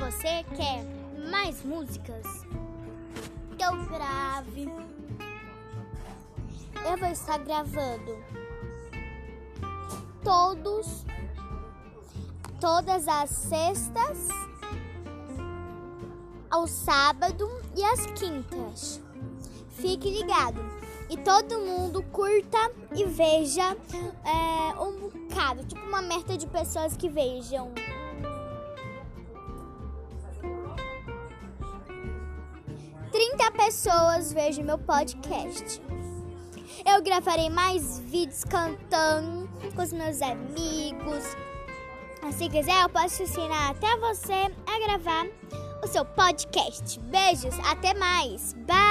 você quer mais músicas que eu grave, eu vou estar gravando todos, todas as sextas, ao sábado e às quintas. Fique ligado e todo mundo curta e veja é, um bocado, tipo uma meta de pessoas que vejam. Trinta pessoas vejam meu podcast. Eu gravarei mais vídeos cantando com os meus amigos. Se quiser, eu posso ensinar até você a gravar o seu podcast. Beijos, até mais. Bye!